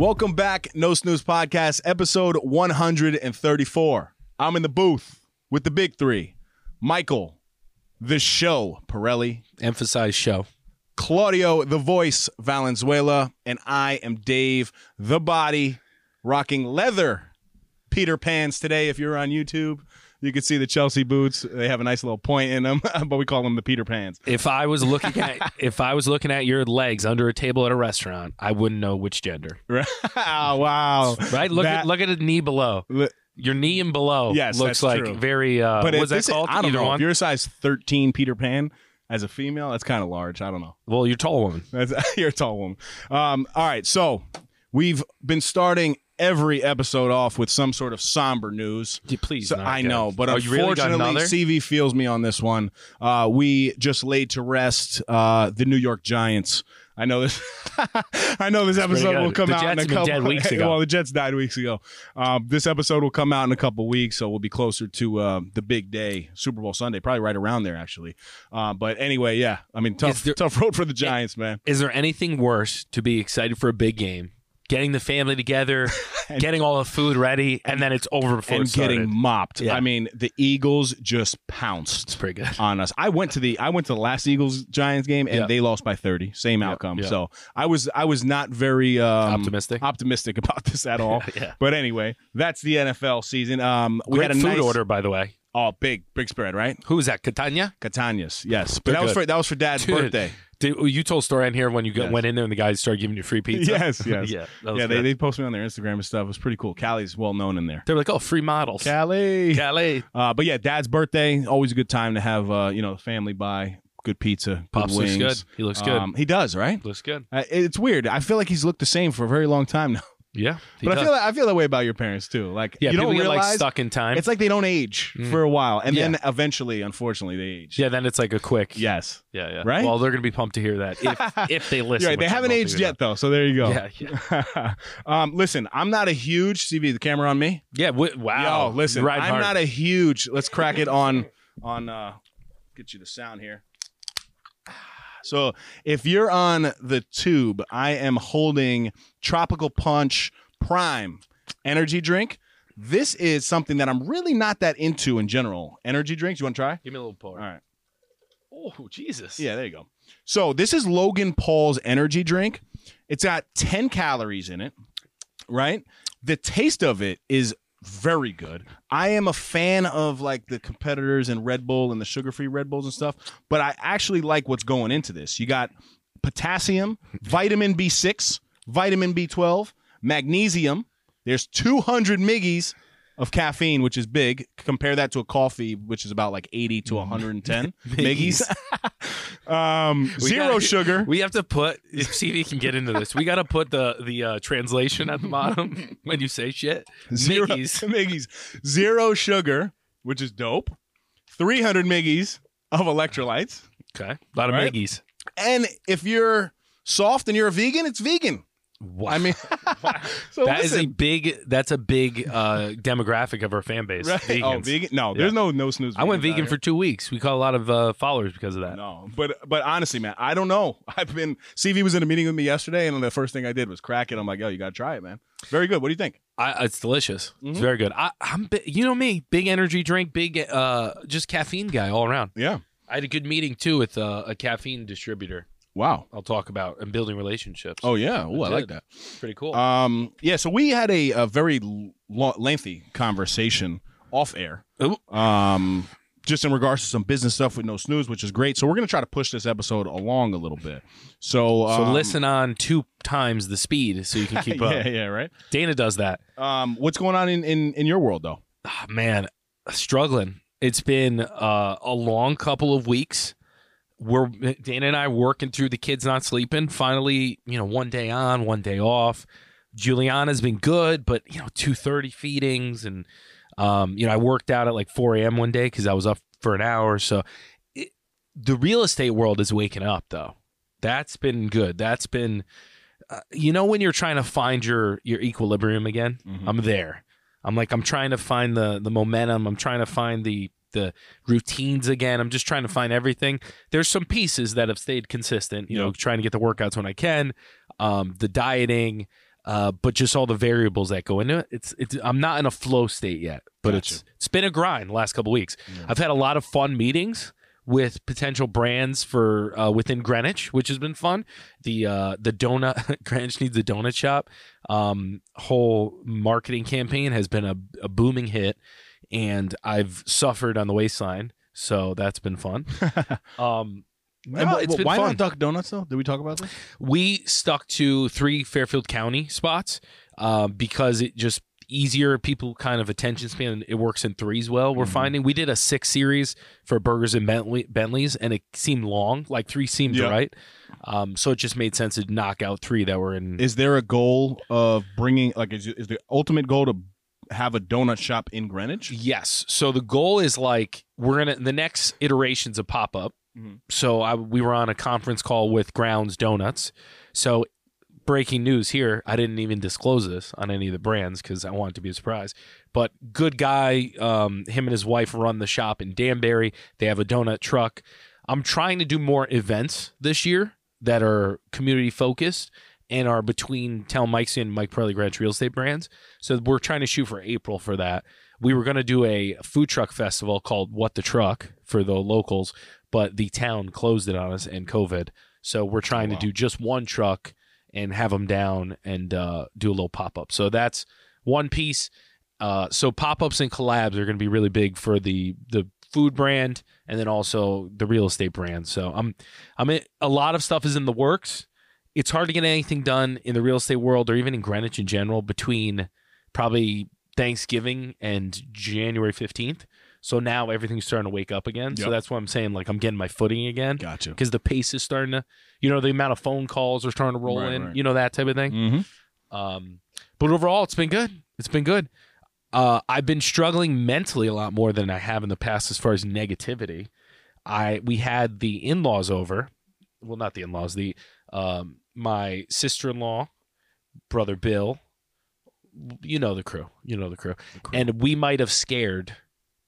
Welcome back, No Snooze Podcast, episode 134. I'm in the booth with the big three Michael, the show, Pirelli, Emphasize show. Claudio, the voice, Valenzuela, and I am Dave, the body, rocking leather Peter Pans today. If you're on YouTube, you can see the Chelsea boots. They have a nice little point in them, but we call them the Peter Pans. If I was looking at if I was looking at your legs under a table at a restaurant, I wouldn't know which gender. wow. Right? Look That- at look at a knee below. Li- Your knee and below Yes, looks like true. very uh But what's that called? I don't Either know. one? If you're a size 13 Peter Pan as a female, that's kind of large. I don't know. well, you're a tall woman. That's you're a tall woman. Um, all right, so we've been starting every episode off with some sort of somber news. Yeah, Please, So I know, but oh, you really unfortunately. CV feels me on this one. Uh, we just laid to rest uh, the New York Giants. I know this. I know this episode will come The out Jets in a couple. dead weeks ago. well, the Jets died weeks ago. Um, this episode will come out in a couple weeks, so we'll be closer to uh, the big day, Super Bowl Sunday, probably right around there, actually. Uh, but anyway, yeah, I mean, tough, there- tough road for the Giants, man. Is there anything worse to be excited for a big game? Getting the family together, getting all the food ready, and then it's over before and getting mopped. Yeah. I mean, the Eagles just pounced. It's pretty good. on us. I went to the I went to the last Eagles Giants game and Yeah. they lost by 30. Same outcome. yeah. So I was I was not very um, Optimistic? optimistic about this at all. But anyway, that's the NFL season. Um we Great had a food nice order, by the way. Oh, big big spread, right? Who is that? Catania? Catania's. Yes. But They're that was for that was for dad's Dude. birthday. Did, you told a story in here when you got, Yes. went in there and the guys started giving you free pizza. Yes, yes. yeah, Yeah, they, they posted me on their Instagram and stuff. It was pretty cool. Callie's well known in there. They were like, "Oh, free models." Callie. Calais. Uh, but yeah, dad's birthday, always a good time to have uh, you know, the family buy good pizza, good Pops wings. looks good. He looks good. Um, he does, right? looks good. Uh, it's weird. I feel like he's looked the same for a very long time now. Yeah, but I does. feel I feel that way about your parents too. Like yeah. you don't get realize like stuck in time. it's like they don't age Mm. for a while, and Yeah. then eventually, unfortunately, they age. yeah, then it's like a quick. Yes. yeah, yeah. Right? Well, they're gonna be pumped to hear that if if they listen. Right. They haven't aged yet though, so there you go. Yeah, yeah, um, listen, I'm not a huge CV. The camera on me. yeah. wi- wow. Yo, listen, I'm hard. not a huge. Let's crack it on on. uh Get you the sound here. So if you're on the tube, I am holding Tropical Punch Prime energy drink. This is something that I'm really not that into in general. Energy drinks. You want to try? Give me a little pour. All right. Oh, Jesus. Yeah, there you go. So this is Logan Paul's energy drink. It's got 10 calories in it, right? The taste of it is very good. I am a fan of like the competitors and Red Bull and the sugar-free Red Bulls and stuff, but I actually like what's going into this. You got potassium, vitamin B6, vitamin B12, magnesium. There's 200 miggies of caffeine, which is big. Compare that to a coffee, which is about like 80 to 110 miggies. um, We zero gotta- sugar. We have to put if CV can get into this. We got to put the the uh, translation at the bottom when you say shit. Zero Miggies. miggies. Zero sugar, which is dope. 300 miggies of electrolytes. Okay, a lot of Right? Miggies. And if you're soft and you're a vegan, it's vegan. Wow. I mean, so That is a big. That's a big uh, demographic of our fan base. right? Vegans. Oh, vegan? No, there's no no snooze. I went vegan for two weeks. We caught a lot of uh, followers because of that. No, but but honestly, man, I don't know. I've been CV was in a meeting with me yesterday, and the first thing I did was crack it. I'm like, yo, you gotta try it, man. Very good. What do you think? I, it's delicious. It's Mhm. very good. I, I'm, bi- you know me, big energy drink, big, uh, just caffeine guy all around. Yeah. I had a good meeting too with uh, a caffeine distributor. Wow. I'll talk about and building relationships. Oh yeah. Oh, I like that. pretty cool. Um, yeah. So we had a, a very lo- lengthy conversation off air. Um, just in regards to some business stuff with no snooze, which is great. So we're gonna try to push this episode along a little bit. So so um, listen on two times the speed so you can keep up. yeah, yeah, right. Dana does that. Um, what's going on in, in in your world though? Ah, man, struggling. It's been uh, a long couple of weeks. We're Dana and I working through the kids not sleeping. Finally, you know, one day on, one day off. Juliana's been good, but you know, two thirty feedings, and um, you know, I worked out at like four a.m. one day because I was up for an hour. So it, the real estate world is waking up, though. That's been good. That's been, uh, you know, when you're trying to find your your equilibrium again. Mhm. I'm there. I'm like I'm trying to find the the momentum. I'm trying to find the the routines again. I'm just trying to find everything. There's some pieces that have stayed consistent. You know, trying to get the workouts when I can, um, the dieting, uh, but just all the variables that go into it. It's it's I'm not in a flow state yet, but Gotcha. it's it's been a grind the last couple weeks. Yeah. I've had a lot of fun meetings with potential brands for uh, within Greenwich, which has been fun. The uh, the donut Greenwich needs a donut shop. Um, whole marketing campaign has been a, a booming hit, and I've suffered on the waistline, so that's been fun. Um, no, it's been why fun. not Duck Donuts though? Did we talk about this? we stuck to three Fairfield County spots um, because it just easier people kind of attention span it works in threes well we're Mhm. finding we did a six series for burgers and Bentley, bentleys and it seemed long like three seemed Yeah. right um, so it just made sense to knock out three that were in Is there a goal of bringing like is, is the ultimate goal to have a donut shop in Greenwich? Yes. So the goal is like we're gonna the next iterations of pop up. Mhm. So I, we were on a conference call with Grounds Donuts. So breaking news here, I didn't even disclose this on any of the brands because I want it to be a surprise. But good guy, um, him and his wife run the shop in Danbury. They have a donut truck. I'm trying to do more events this year that are community focused and are between Tell Mike's and Mike Pirelli Greenwich Real Estate brands. So we're trying to shoot for April for that. We were going to do a food truck festival called What the Truck for the locals, but the town closed it on us and COVID. So we're trying wow. to do just one truck and have them down and uh, do a little pop up. So that's one piece. Uh, so pop ups and collabs are going to be really big for the the food brand and then also the real estate brand. So I'm I'm in, a lot of stuff is in the works. It's hard to get anything done in the real estate world or even in Greenwich in general between probably Thanksgiving and January 15th. So now everything's starting to wake up again. So that's why I'm saying like I'm getting my footing again Gotcha. because the pace is starting to, you know, the amount of phone calls are starting to roll Right, in, right. you know, that type of thing. Mm-hmm. Um, but overall, it's been good. It's been good. Uh, I've been struggling mentally a lot more than I have in the past as far as negativity. I we had the in laws over, well, not the in laws, the um, my sister in law, brother Bill. You know the crew. You know the crew, and we might have scared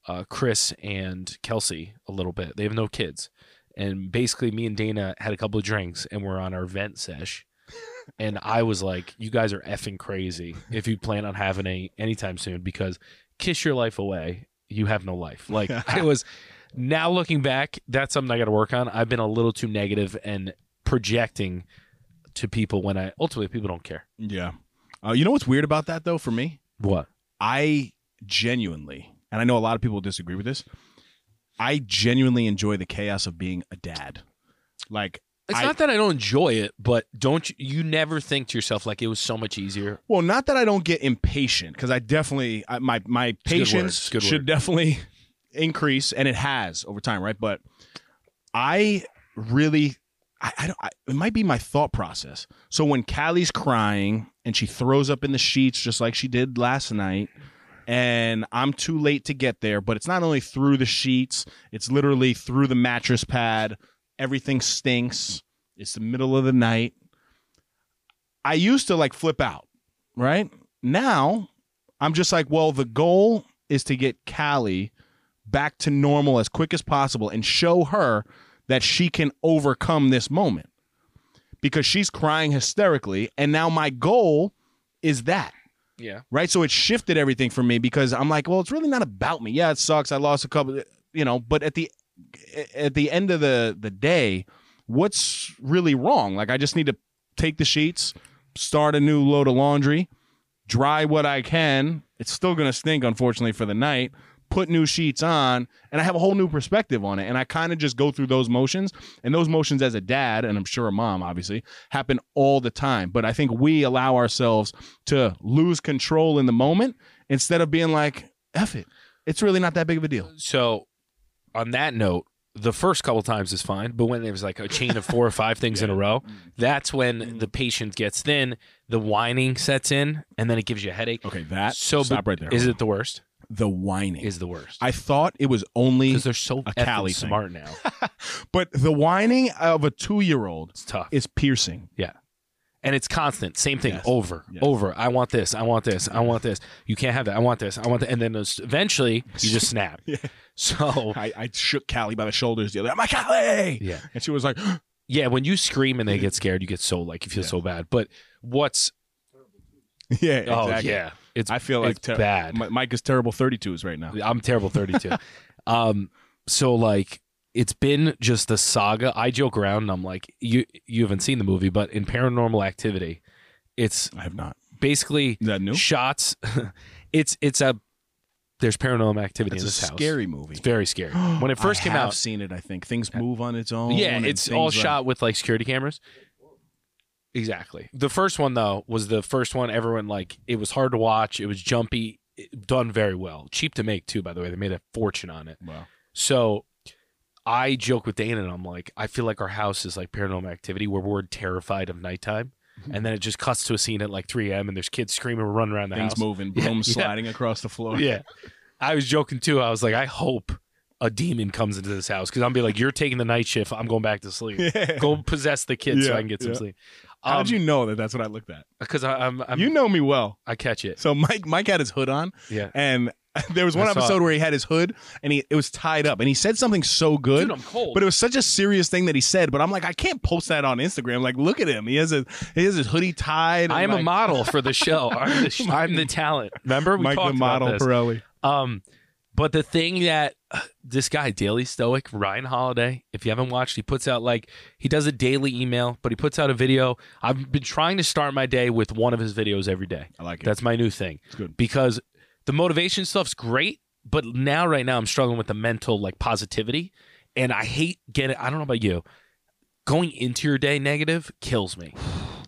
uh, Chris and Kelsey a little bit. They have no kids, and basically, me and Dana had a couple of drinks, and we're on our vent sesh and I was like, "You guys are effing crazy if you plan on having a anytime soon because kiss your life away, you have no life." Like I was. Now looking back, that's something I got to work on. I've been a little too negative and projecting to people when I ultimately people don't care. Yeah. Uh, you know what's weird about that though for me? What? I genuinely, and I know a lot of people disagree with this. I genuinely enjoy the chaos of being a dad. Like, It's I- not that I don't enjoy it, but don't you, you never think to yourself like it was so much easier? well, not that I don't get impatient because I definitely I, my my patience should definitely increase, and it has over time, right? But I really, I, I don't. I, it might be my thought process. So when Callie's crying and she throws up in the sheets just like she did last night, and I'm too late to get there, but it's not only through the sheets; it's literally through the mattress pad. Everything stinks. It's the middle of the night. I used to like flip out, right? Now I'm just like, well, the goal is to get Callie back to normal as quick as possible and show her that she can overcome this moment because she's crying hysterically. And now my goal is that Yeah. right? So it shifted everything for me because I'm like, well, it's really not about me. Yeah, it sucks. I lost a couple, you know, but at the at the end of the the day, what's really wrong? Like I just need to take the sheets, start a new load of laundry, dry what I can. It's still going to stink unfortunately for the night. Put new sheets on, and I have a whole new perspective on it. And I kind of just go through those motions, and those motions as a dad, and I'm sure a mom, obviously, happen all the time. But I think we allow ourselves to lose control in the moment instead of being like, F it. It's really not that big of a deal. So, on that note, the first couple times is fine, but when there's like a chain of four or five things in a row, mm-hmm. that's when mm-hmm. the patient gets thin, the whining sets in, and then it gives you a headache. Okay, that So stop right there. Is it the worst? The whining? Is the worst? I thought it was only, Because they're so a Callie smart now. but the whining of a two-year-old It's tough. is piercing. Yeah. And it's constant. Same thing Yes. over, Yes. over. I want this. I want this. I want this. You can't have that. I want this. I want that. And then eventually you just snap. Yeah. So, I, I shook Callie by the shoulders the other. day. I'm like Callie, yeah. and she was like, Yeah. When you scream and they get scared, you get so like, you feel Yeah. so bad. But what's, "Yeah, oh, yeah. It's, I feel like it's ter- bad. Mi- Mike is terrible 32s right now. I'm terrible 32. um, so like it's been just a saga. I joke around and I'm like, you you haven't seen the movie, but in Paranormal Activity, it's I have not. basically Is that new? shots. it's it's a there's paranormal activity It's in a this house. scary movie. It's very scary. When it first I came out, seen it. I think things move on its own. yeah, and it's all are- shot with like security cameras. Exactly. The first one though was the first one everyone like it was hard to watch, it was jumpy, it- done very well. Cheap to make too by the way. They made a fortune on it. Wow. So I joke with Dana and I'm like, I feel like our house is like paranormal activity where we're terrified of nighttime. Mm-hmm. And then it just cuts to a scene at like 3 a.m. and there's kids screaming, running around the Things house. moving, Yeah, brooms yeah. sliding across the floor. Yeah. I was joking too. I was like, I hope a demon comes into this house because I'm be like, you're taking the night shift. I'm going back to sleep. Yeah. Go possess the kids so I can get some yeah. sleep. How did you know that that's what I looked at? Because I'm, I'm you know me well. I catch it. So Mike Mike had his hood on, Yeah. and there was one I episode where he had his hood and he it was tied up, and he said something so good. Dude, I'm cold. But it was such a serious thing that he said. But I'm like, I can't post that on Instagram. Like, look at him. He has a he has his hoodie tied. I am like, a model for the show. I'm the, I'm the talent. Remember we Mike talked the model about this. Pirelli. Um, but the thing that this guy, Daily Stoic, Ryan Holiday, if you haven't watched, he puts out like he does a daily email, but he puts out a video. I've been trying to start my day with one of his videos every day. I like it. That's my new thing. It's good. because the motivation stuff's great, but now right now I'm struggling with the mental like positivity, and I hate getting. I don't know about you. Going into your day negative kills me.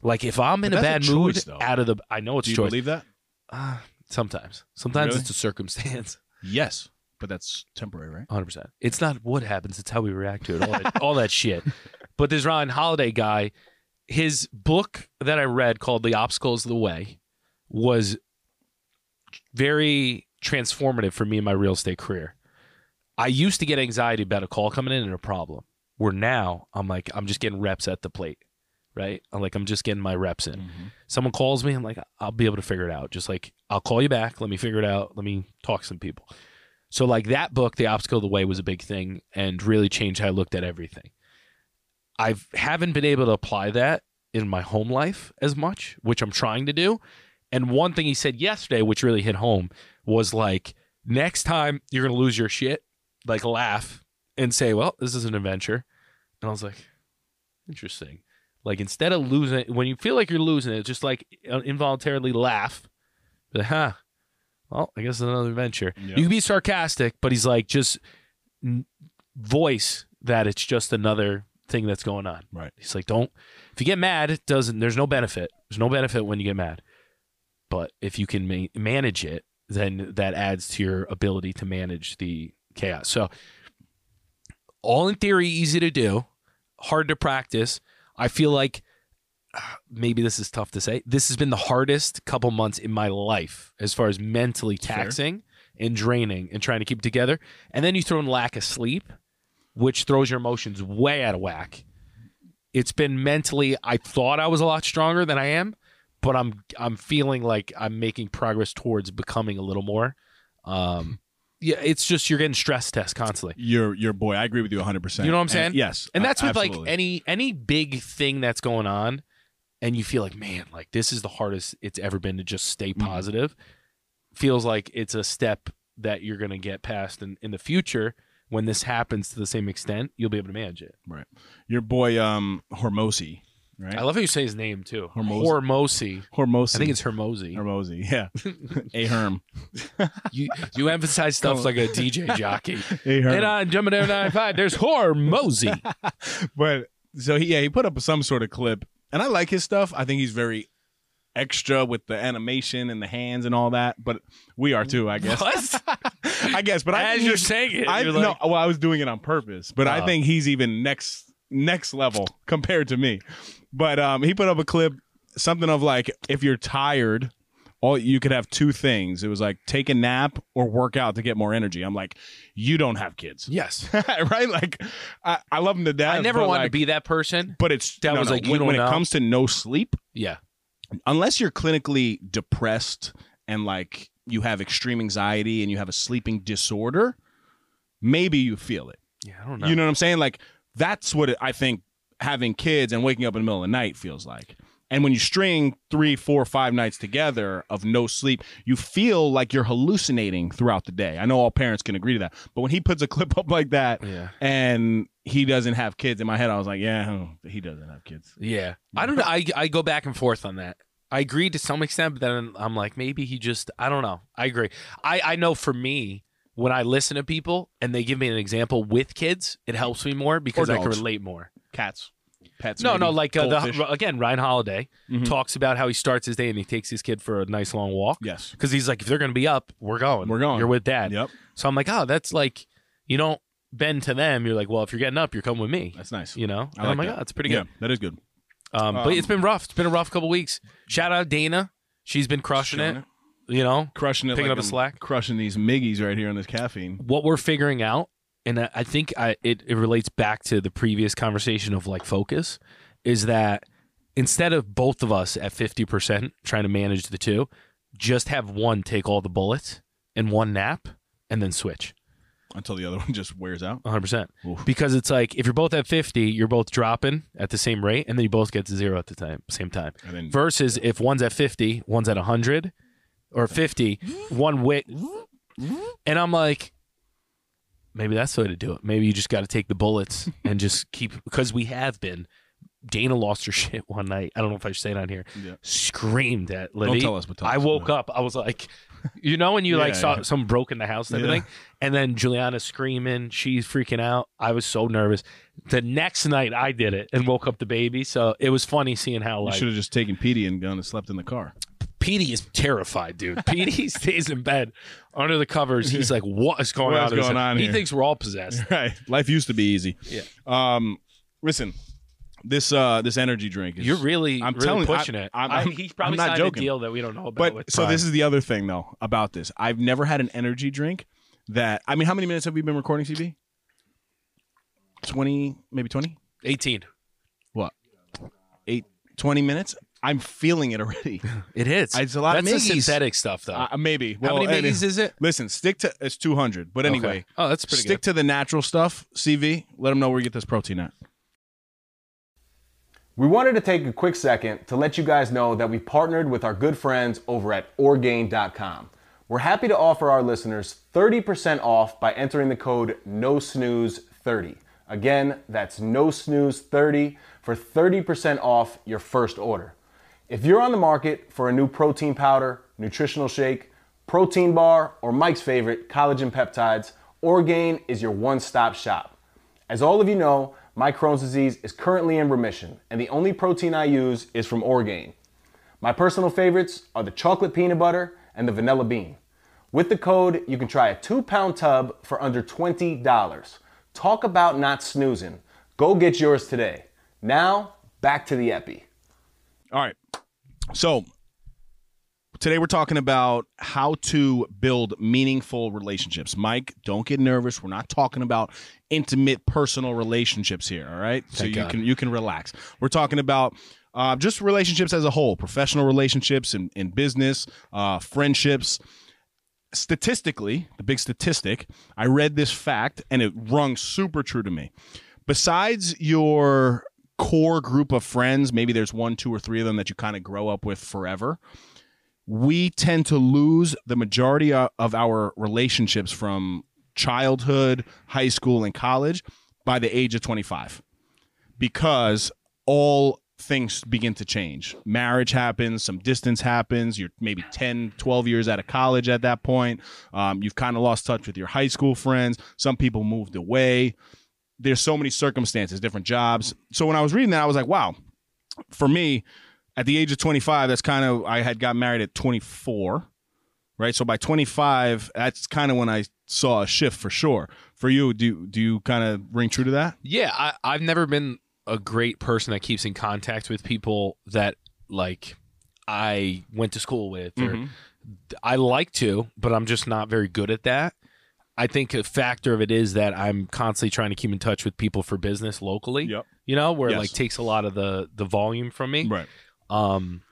Like if I'm in But a bad a mood, choice, out of the, I know it's Do you choice. believe that? Uh, sometimes, sometimes Really? it's a circumstance. Yes, but that's temporary, right? Hundred percent. It's not what happens; it's how we react to it. All that, all that shit. But this Ryan Holiday guy, his book that I read called "The Obstacles of the Way" was very transformative for me in my real estate career. I used to get anxiety about a call coming in and a problem. Where now I'm like, I'm just getting reps at the plate, right? I'm like, I'm just getting my reps in. Mm-hmm. Someone calls me, I'm like, I'll be able to figure it out. Just like, I'll call you back. Let me figure it out. Let me talk to some people. So like that book, The Obstacle of the Way, was a big thing and really changed how I looked at everything. I haven't been able to apply that in my home life as much, which I'm trying to do. And one thing he said yesterday, which really hit home, was like, next time you're gonna lose your shit, like laugh and say, Well, this is an adventure. And I was like, interesting. Like instead of losing when you feel like you're losing it, just like uh, involuntarily laugh. Like, huh. Well, I guess it's another adventure. You can be sarcastic, but he's like, just n- voice that it's just another thing that's going on. Right. He's like, don't. If you get mad, it doesn't. There's no benefit. There's no benefit when you get mad. But if you can ma- manage it, then that adds to your ability to manage the chaos. So, all in theory, easy to do, hard to practice. I feel like maybe this is tough to say. This has been the hardest couple months in my life as far as mentally taxing and draining and trying to keep it together. And then you throw in lack of sleep, which throws your emotions way out of whack. It's been mentally. I thought I was a lot stronger than I am, but I'm I'm feeling like I'm making progress towards becoming a little more. Um, yeah, it's just you're getting stress tests constantly. Your your boy, I agree with you 100. percent You know what I'm saying? yes, and that's with like any any big thing that's going on and you feel like man like this is the hardest it's ever been to just stay Mhm. positive feels like it's a step that you're going to get past in, in the future when this happens to the same extent you'll be able to manage it Right. your boy um Hormozi, right? i love how you say his name too Hormozi. hormozy i think it's hermosi Hormozi. Yeah, a herm. you you emphasize stuff like a dj jockey A herm. and on jumping down 95 there's hormozy but so he, yeah, he put up some sort of clip, and I like his stuff. I think he's very extra with the animation and the hands and all that. But we are too, I guess. what I guess, but As think you're saying it, I you're no, well, I was doing it on purpose, but I Oh. think he's even next next level compared to me. But um, he put up a clip, something of like, if you're tired, all you could have two things. It was like take a nap or work out to get more energy. I'm like, you don't have kids, Yes. right? Like, I, I love him to death. I never but wanted like- to be that person. But it's That no, was no, like, when, don't when know. it comes to no sleep, Yeah. unless you're clinically depressed and like you have extreme anxiety and you have a sleeping disorder, maybe you feel it. Yeah, I don't know. You know what I'm saying? Like that's what it, I think having kids and waking up in the middle of the night feels like. And when you string three, four, five nights together of no sleep, you feel like you're hallucinating throughout the day. I know all parents can agree to that, but when he puts a clip up like that yeah. and he doesn't have kids, in my head I was like, yeah, he doesn't have kids. Yeah. I don't know. I, I go back and forth on that. I agree to some extent, but then I'm like, maybe he just, I don't know. I agree. I, I know for me, when I listen to people and they give me an example with kids, it helps me more because I can relate more. Cats, pets. No, no, like uh, the, again, Ryan Holiday Mhm. talks about how he starts his day and he takes his kid for a nice long walk yes, because he's like, if they're going to be up, we're going. We're going. You're with dad. yep, So I'm like, oh, that's like, you don't bend to them. You're like, well, if you're getting up, you're coming with me. that's nice. You know? I I'm like that. oh, that's pretty good. yeah, that is good. Um, but Um, it's been rough. It's been a rough couple weeks. Shout out Dana. She's been crushing it. You know crushing it, Picking like up I'm slack. crushing these miggies right here on this caffeine. what we're figuring out, and I I think I, it it relates back to the previous conversation of like focus, is that instead of both of us at fifty percent trying to manage the two, just have one take all the bullets and one nap, and then switch until the other one just wears out. one hundred percent. Oof. Because it's like if you're both at fifty, you're both dropping at the same rate, and then you both get to zero at the time same time. Then versus if one's at 50 one's at 100 or 50 one wit and i'm like maybe that's the way to do it maybe you just got to take the bullets and just keep because we have been dana lost her shit one night i don't know if i should say it on here Yeah. screamed at Livy. don't tell us, but tell i us. woke up i was like you know when you like saw yeah. some broke in the house and Yeah. everything and then juliana screaming she's freaking out i was so nervous the next night i did it and woke up the baby so it was funny seeing how you should have just taken Petey and gone and slept in the car. Petey is terrified, dude. Petey stays in bed under the covers. He's like, "What is going What's on?" going on He thinks we're all possessed. Right. Life used to be easy. Yeah. Um. Listen, this uh this energy drink. Is, You're really, I'm really telling- pushing I- it. I'm- I- I'm- probably I'm not joking. a deal that we don't know about. But so this is the other thing though about this. I've never had an energy drink that. I mean, how many minutes have we been recording, CB? Twenty, maybe twenty. 18. What? Eight, 20 minutes. I'm feeling it already. It hits. It's a lot of That's the Miggies. synthetic stuff, though. Uh, maybe. How Well, many and- Miggies is it? Listen, stick to it's 200. But anyway, Okay. oh, that's pretty stick to the natural stuff. CV. Let them know where you get this protein at. We wanted to take a quick second to let you guys know that we partnered with our good friends over at Orgain.com. We're happy to offer our listeners 30% off by entering the code NOSNOOZE30. Again, that's NOSNOOZE30 for 30% off your first order. If you're on the market for a new protein powder, nutritional shake, protein bar, or Mike's favorite, collagen peptides, Orgain is your one stop shop. As all of you know, my Crohn's disease is currently in remission, and the only protein I use is from Orgain. My personal favorites are the chocolate peanut butter and the vanilla bean. With the code, you can try a two pound tub for under $20. Talk about not snoozing. Go get yours today. Now, back to the Epi. All right. So today we're talking about how to build meaningful relationships. Mike, don't get nervous. We're not talking about intimate personal relationships here, all right? so you God. can you can relax. We're talking about uh, just relationships as a whole, professional relationships in, in business, uh, friendships. Statistically, the big statistic, I read this fact and it rung super true to me. Besides your core group of friends, maybe there's one, two, or three of them that you kind of grow up with forever. We tend to lose the majority of our relationships from childhood, high school, and college by the age of 25 because all things begin to change. Marriage happens, some distance happens. You're maybe 10, 12 years out of college at that point. Um, you've kind of lost touch with your high school friends. Some people moved away. There's so many circumstances, different jobs. So when I was reading that, I was like, wow, for me, at the age of 25, that's kind of, I had got married at 24. right? So by 25, that's kind of when I saw a shift for sure. For you, do do you kind of ring true to that? Yeah, I, I've never been a great person that keeps in contact with people that like I went to school with, or Mhm. I like to, but I'm just not very good at that. I think a factor of it is that I'm constantly trying to keep in touch with people for business locally. Yep. You know, where it like takes a lot of the the volume from me. Right. Um,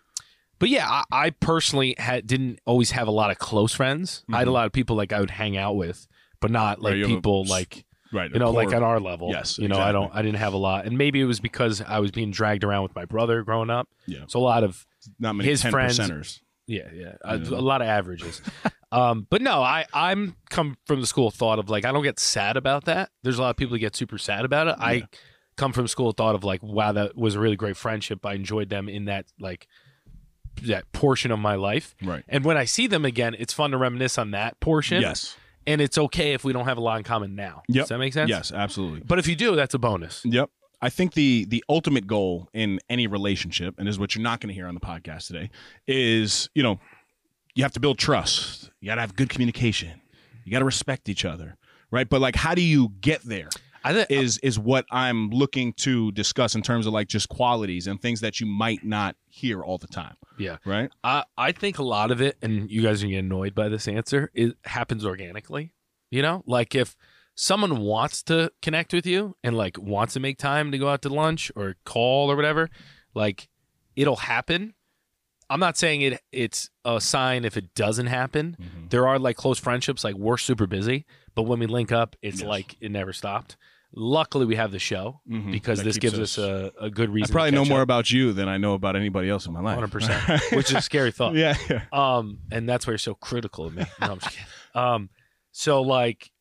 but yeah, I, I personally had didn't always have a lot of close friends. I had a Mhm. lot of people like I would hang out with, but not like you have a people like Right. you know like on our level. Yes, you know I don't. I didn't have a lot, and maybe it was because I was being dragged around with my brother growing up. Yeah. So a lot of not many his 10 friends- percenters. Yeah, yeah, a, a lot of averages. um, but no, I I'm come from the school of thought of like I don't get sad about that. There's a lot of people who get super sad about it. I come from school of thought of like wow that was a really great friendship. I enjoyed them in that like that portion of my life. Right. And when I see them again, it's fun to reminisce on that portion. Yes. And it's okay if we don't have a lot in common now. Yep. Does that make sense? Yes, absolutely. But if you do, that's a bonus. Yep. I think the the ultimate goal in any relationship, and this is what you're not going to hear on the podcast today, is you know you have to build trust. You got to have good communication. You got to respect each other, right? But like, how do you get there? I think Is is what I'm looking to discuss in terms of like just qualities and things that you might not hear all the time, yeah. right? I I think a lot of it, and you guys are gonna get annoyed by this answer, it happens organically. You know, like if someone wants to connect with you and like wants to make time to go out to lunch or call or whatever, like it'll happen. I'm not saying it it's a sign if it doesn't happen. Mm-hmm. There are like close friendships, like we're super busy, but when we link up, it's Yes. like it never stopped. Luckily, we have the show Mhm. because That this gives us, us- a, a good reason. I probably know more up. about you than I know about anybody else in my life. 100%, which is a scary thought. yeah, yeah. Um, and that's why you're so critical of me. No, I'm just kidding. Um, so like,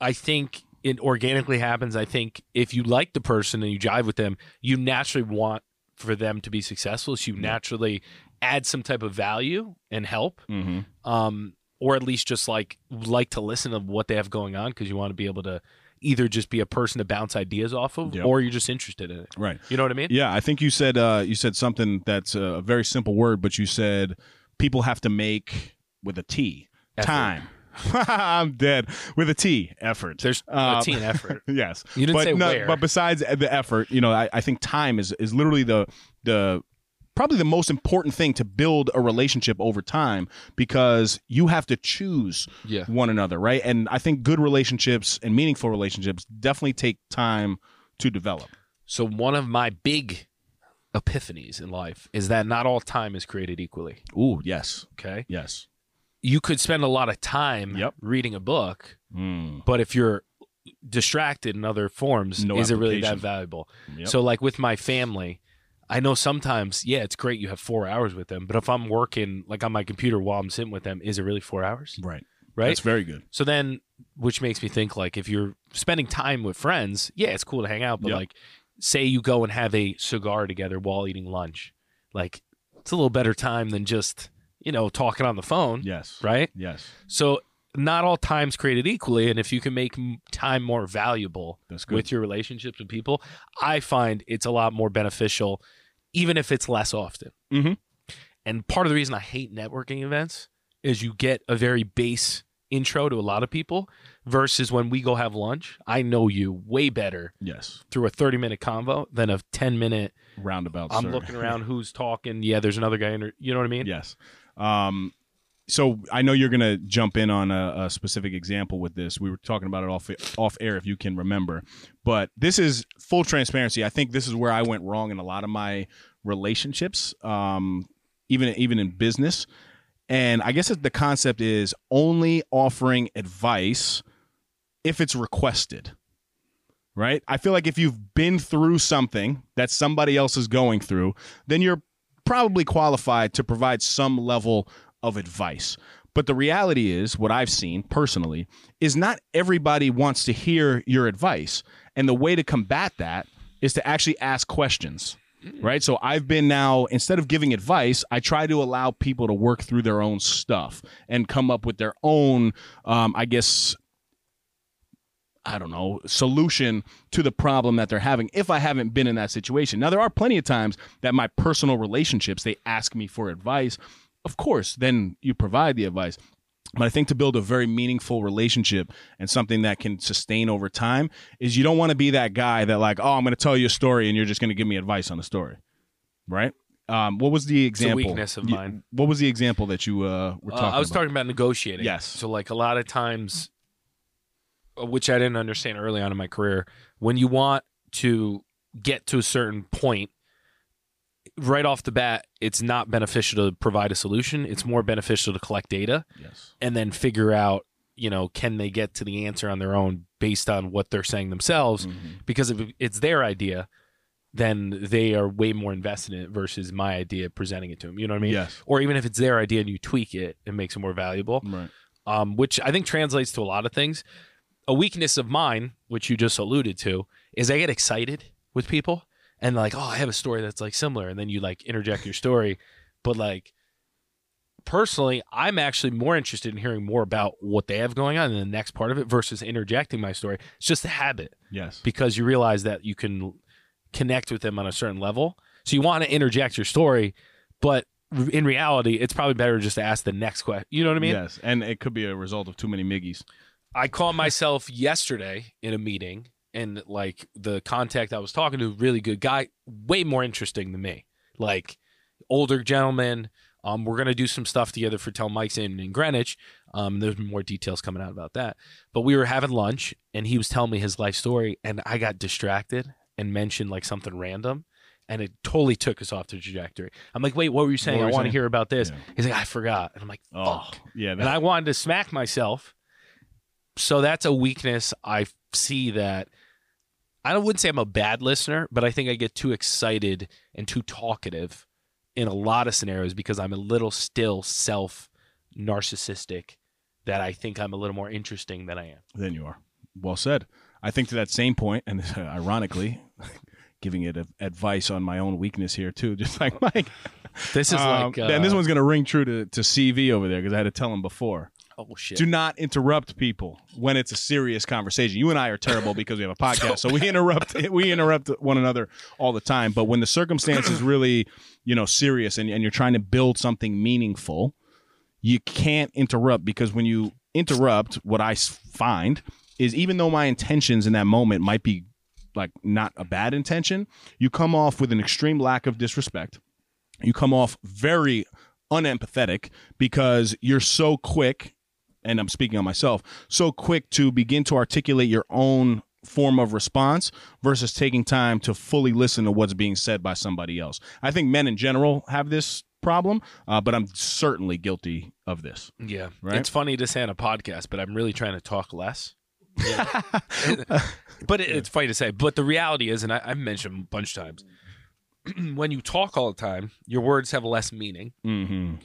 I think it organically happens. I think if you like the person and you jive with them, you naturally want for them to be successful. So you naturally add some type of value and help. Mm-hmm. Um, or at least just like like to listen to what they have going on because you want to be able to either just be a person to bounce ideas off of, Yep. or you're just interested in it. Right. You know what I mean? Yeah, I think you said uh, you said something that's a very simple word, but you said people have to make with a T Effort. time. I'm dead with a T effort. There's a uh, team effort. yes, You didn't but say no, where. But besides the effort, you know, I, I think time is is literally the the probably the most important thing to build a relationship over time because you have to choose Yeah. one another, right? And I think good relationships and meaningful relationships definitely take time to develop. So one of my big epiphanies in life is that not all time is created equally. Ooh, yes, Okay. yes. You could spend a lot of time Yep. reading a book, Mm. but if you're distracted in other forms, No is it really that valuable? Yep. So like with my family, I know sometimes, yeah, it's great you have four hours with them, but if I'm working like on my computer while I'm sitting with them, is it really four hours? Right. Right. That's very good. So then, which makes me think like if you're spending time with friends, yeah, it's cool to hang out. But Yep. like, say you go and have a cigar together while eating lunch, like it's a little better time than just you know talking on the phone, Yes. right? Yes. So not all time's created equally, and if you can make time more valuable with your relationships with people, I find it's a lot more beneficial, even if it's less often. Mhm. And part of the reason I hate networking events is you get a very base intro to a lot of people versus when we go have lunch, I know you way better yes. through a 30 minute convo than a 10 minute Roundabout. I'm sir. looking around who's talking. Yeah, there's another guy in there. You know what I mean? Yes. Um, so I know you're going to jump in on a, a specific example with this. We were talking about it off off air, if you can remember. But this is full transparency. I think this is where I went wrong in a lot of my relationships, um, even even in business. And I guess the concept is only offering advice if it's requested. Right? I feel like if you've been through something that somebody else is going through, then you're probably qualified to provide some level of advice. But the reality is, what I've seen personally, is not everybody wants to hear your advice. And the way to combat that is to actually ask questions. Right. So I've been now, instead of giving advice, I try to allow people to work through their own stuff and come up with their own, um, I guess, I don't know, solution to the problem that they're having if I haven't been in that situation. Now, there are plenty of times that my personal relationships, they ask me for advice. Of course, then you provide the advice. But I think to build a very meaningful relationship and something that can sustain over time is you don't want to be that guy that like, oh, I'm going to tell you a story and you're just going to give me advice on the story, right? Um, what was the example? weakness of mine. What was the example that you uh, were Uh, talking about? I was about? talking about negotiating. Yes. So like a lot of times, uh, which I didn't understand early on in my career, when you want to get to a certain point, right off the bat, it's not beneficial to provide a solution. It's more beneficial to collect data yes. and then figure out, you know, can they get to the answer on their own based on what they're saying themselves? Mhm. Because if it's their idea, then they are way more invested in it versus my idea presenting it to them. You know what I mean? Yes. Or even if it's their idea and you tweak it, it makes it more valuable. Right. Um, which I think translates to a lot of things. A weakness of mine, which you just alluded to, is I get excited with people and like, oh, I have a story that's like similar, and then you like interject your story, but like personally, I'm actually more interested in hearing more about what they have going on in the next part of it versus interjecting my story. It's just a habit Yes. because you realize that you can connect with them on a certain level. So you want to interject your story, but in reality, it's probably better just to ask the next question. You know what I mean? yes. And it could be a result of too many Miggies. I caught myself yesterday in a meeting, and like the contact I was talking to, really good guy, way more interesting than me. Like older gentleman. Um, we're gonna do some stuff together for Tell Mike's in, in Greenwich. Um, there's more details coming out about that. But we were having lunch, and he was telling me his life story, and I got distracted and mentioned like something random. And it totally took us off the trajectory. I'm like, wait, what were you saying? were I want to hear about this. Yeah. He's like, I forgot. And I'm like, Oh, fuck. yeah. And I wanted to smack myself. So that's a weakness I see that I wouldn't say I'm a bad listener, but I think I get too excited and too talkative in a lot of scenarios because I'm a little still self narcissistic that I think I'm a little more interesting than I am. Then you are. Well said. I think to that same point, and ironically, giving it a, advice on my own weakness here too, just like Mike. This is Um, like uh, and this one's gonna ring true to, to CV over there because I had to tell him before. Oh shit. Do not interrupt people when it's a serious conversation. You and I are terrible because we have a podcast, so we interrupt we interrupt one another all the time. But when the circumstance is really, you know, serious and, and you're trying to build something meaningful, you can't interrupt because when you interrupt, what I find is even though my intentions in that moment might be like not a bad intention, you come off with an extreme lack of disrespect. You come off very unempathetic because you're so quick and I'm speaking on myself, so quick to begin to articulate your own form of response versus taking time to fully listen to what's being said by somebody else. I think men in general have this problem, uh, but I'm certainly guilty of this. yeah. Right? It's funny to say on a podcast, but I'm really trying to talk less. but it, it's funny to say. But the reality is, and I, I've mentioned a bunch of times, when you talk all the time, your words have less meaning. Mm-hmm.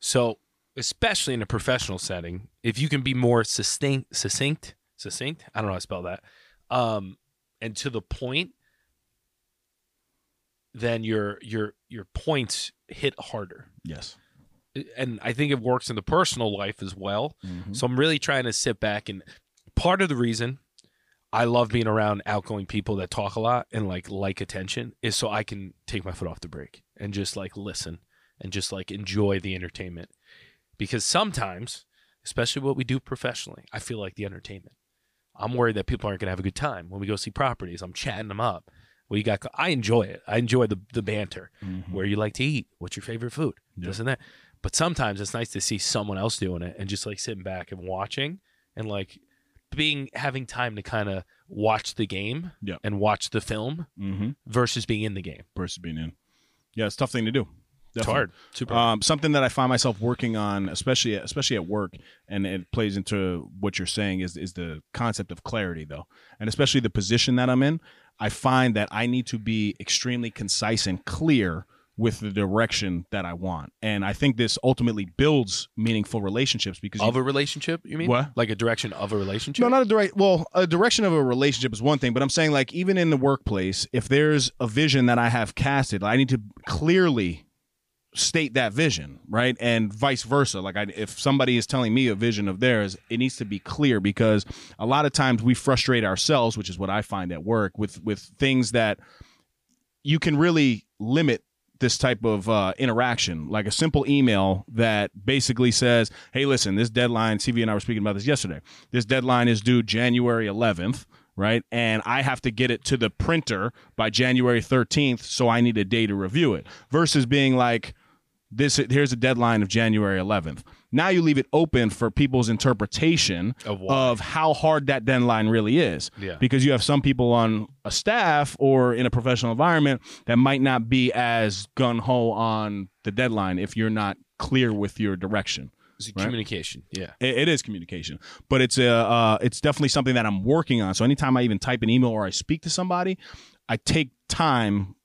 So, especially in a professional setting, if you can be more succinct, succinct, succinct, I don't know how to spell that, um, and to the point, then your your your points hit harder. Yes. And I think it works in the personal life as well. Mhm. So I'm really trying to sit back and part of the reason I love being around outgoing people that talk a lot and like like attention is so I can take my foot off the brake and just like listen and just like enjoy the entertainment. Because sometimes, especially what we do professionally, I feel like the entertainment. I'm worried that people aren't going to have a good time when we go see properties. I'm chatting them up. What you got? I enjoy it. I enjoy the the banter. Mhm. Where you like to eat? What's your favorite food? Yeah. This and that. But sometimes it's nice to see someone else doing it and just like sitting back and watching and like being having time to kind of watch the game Yeah. and watch the film Mm-hmm. versus being in the game. Versus being in. Yeah, it's a tough thing to do. It's Definitely. hard. Super. Um, something that I find myself working on, especially especially at work, and it plays into what you're saying is is the concept of clarity, though, and especially the position that I'm in. I find that I need to be extremely concise and clear with the direction that I want, and I think this ultimately builds meaningful relationships because you of a relationship, you mean? What? Like a direction of a relationship? no, not a direct. Well, a direction of a relationship is one thing, but I'm saying like even in the workplace, if there's a vision that I have casted, I need to clearly state that vision, right? And vice versa. Like I, if somebody is telling me a vision of theirs, it needs to be clear because a lot of times we frustrate ourselves, which is what I find at work with with things that you can really limit this type of uh, interaction, like a simple email that basically says, "Hey, listen, this deadline." CV and I were speaking about this yesterday. This deadline is due January 11th, right? And I have to get it to the printer by January 13th, so I need a day to review it. Versus being like, "This here's a deadline of January 11th." Now you leave it open for people's interpretation Of of how hard that deadline really is. Yeah. Because you have some people on a staff or in a professional environment that might not be as gun ho on the deadline if you're not clear with your direction. It's Right. communication. Yeah. It, it is communication, but it's a uh, it's definitely something that I'm working on. So anytime I even type an email or I speak to somebody, I take time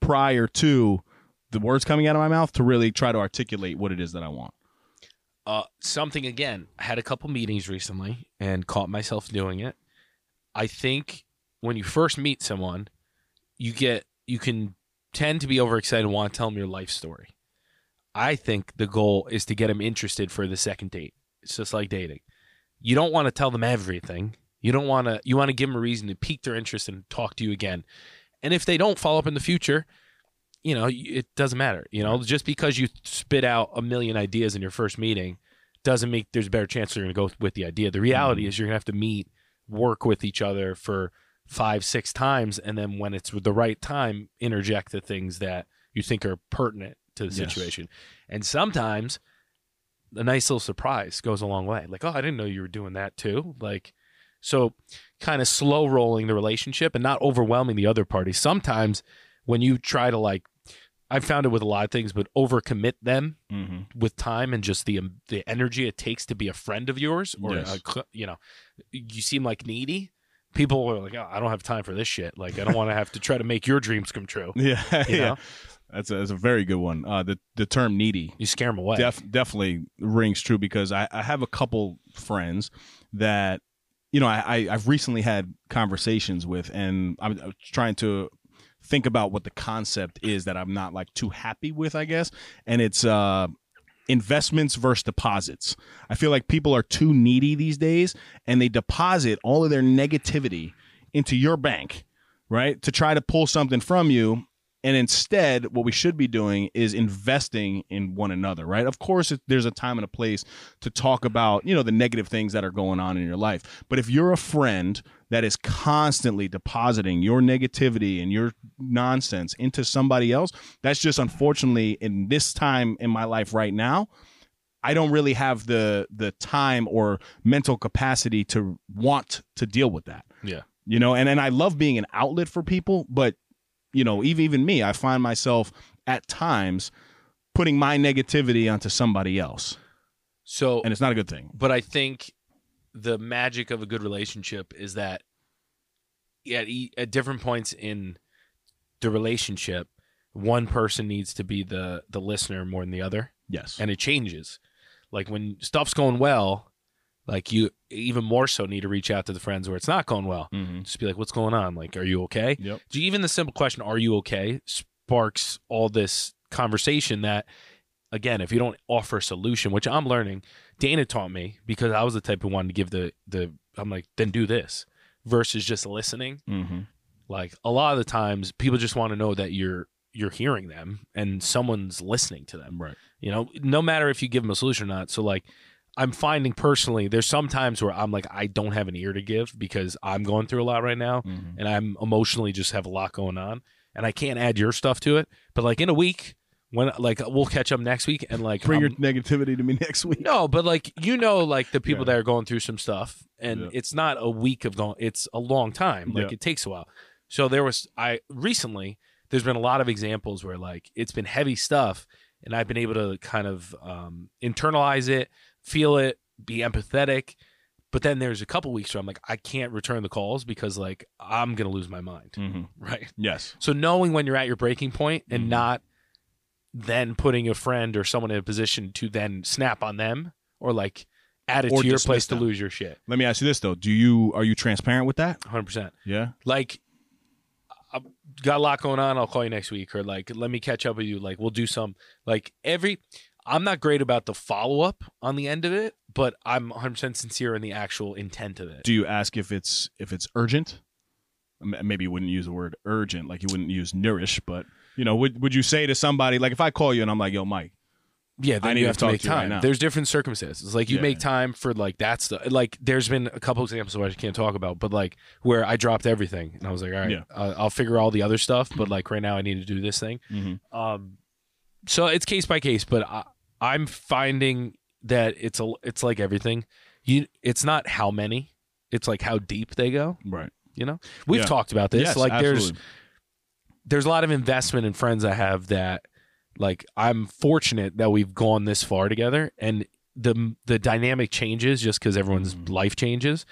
prior to the words coming out of my mouth to really try to articulate what it is that I want. Uh, something again. I had a couple meetings recently and caught myself doing it. I think when you first meet someone, you get you can tend to be overexcited and want to tell them your life story. I think the goal is to get them interested for the second date. It's just like dating. You don't want to tell them everything. You don't want to. You want to give them a reason to pique their interest and talk to you again. And if they don't follow up in the future, you know, it doesn't matter. You know, just because you spit out a million ideas in your first meeting doesn't make there's a better chance you're going to go with the idea. The reality mm-hmm. is you're going to have to meet, work with each other for five, six times, and then when it's the right time, interject the things that you think are pertinent to the Yes. situation. And sometimes a nice little surprise goes a long way. Like, oh, I didn't know you were doing that too. Like, so kind of slow rolling the relationship and not overwhelming the other party. Sometimes when you try to like, I've found it with a lot of things, but overcommit them Mm-hmm. with time and just the um, the energy it takes to be a friend of yours, or Yes. a you know, you seem like needy. People are like, oh, I don't have time for this shit. Like, I don't want to have to try to make your dreams come true. Yeah, You yeah. That's a, that's a very good one. Uh, the the term needy You scare them away. def, definitely rings true because I, I have a couple friends that you know I, I I've recently had conversations with, and I'm, I'm trying to think about what the concept is that I'm not like too happy with, I guess, and it's uh investments versus deposits. I feel like people are too needy these days and they deposit all of their negativity into your bank, right? To try to pull something from you. And instead, what we should be doing is investing in one another, right? Of course, there's a time and a place to talk about, you know, the negative things that are going on in your life. But if you're a friend that is constantly depositing your negativity and your nonsense into somebody else, that's just unfortunately in this time in my life right now, I don't really have the the time or mental capacity to want to deal with that. Yeah. You know, and and I love being an outlet for people, but you know, even even me, I find myself at times putting my negativity onto somebody else, So, and it's not a good thing. but I think the magic of a good relationship is that at, at different points in the relationship, one person needs to be the the listener more than the other. Yes. and it changes. Like when stuff's going well, like you even more so need to reach out to the friends where it's not going well. mm-hmm. Just be like, "What's going on? Like, are you okay?" Yep. Do you- even the simple question, "Are you okay?" sparks all this conversation. That again, if you don't offer a solution, which I'm learning, Dana taught me because I was the type of one to give the the. I'm like, then do this versus just listening. Mm-hmm. Like a lot of the times, people just want to know that you're you're hearing them and someone's listening to them Right. you know no matter if you give them a solution or not so like i'm finding personally there's some times where i'm like i don't have an ear to give because i'm going through a lot right now Mm-hmm. and i'm emotionally just have a lot going on and i can't add your stuff to it but like in a week when like we'll catch up next week and like Bring your negativity to me next week. no but like you know like the people Yeah. that are going through some stuff and Yeah. it's not a week of going it's a long time like Yeah. it takes a while so there was i recently there's been a lot of examples where like it's been heavy stuff and i've been able to kind of um, internalize it feel it be empathetic but then there's a couple weeks where i'm like i can't return the calls because like i'm gonna lose my mind Mm-hmm. right Yes. so knowing when you're at your breaking point and Mhm. not then putting a friend or someone in a position to then snap on them or like add it Or to your place them. to lose your shit. Let me ask you this though: Do you are you transparent with that? 100%. Yeah. Like I've got a lot going on, I'll call you next week or like let me catch up with you like we'll do some like every I'm not great about the follow up on the end of it, but I'm 100% sincere in the actual intent of it. Do you ask if it's if it's urgent? Maybe you wouldn't use the word urgent, like you wouldn't use nourish, but You know, would would you say to somebody like if I call you and I'm like, "Yo, Mike, Yeah, then I need you to have to talk make to right time. now. There's different circumstances. Like you Yeah. make time for like that stuff. like. There's been a couple examples where I can't talk about, but like where I dropped everything and I was like, all right, Yeah. uh, I'll figure all the other stuff, but like right now I need to do this thing. Mhm. Um, so it's case by case, but I, I'm finding that it's a it's like everything. You, it's not how many, it's like how deep they go. right?" You know, we've Yeah. talked about this. Yes, like absolutely. there's a lot of investment in friends I have that like I'm fortunate that we've gone this far together and the the dynamic changes just because everyone's Mhm. life changes.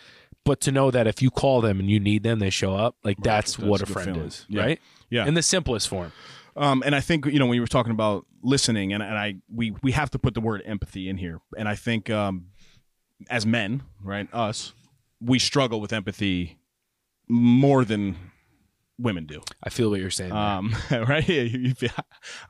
But to know that if you call them and you need them, they show up. Like that's, That's what a a friend feeling. is, Yeah. right? Yeah. In the simplest form. Um, and I think you know when you were talking about listening, and, and I we we have to put the word empathy in here, and I think um, as men, right, us, we struggle with empathy more than women do. I feel what you're saying. Um, right? Yeah, you- you feel-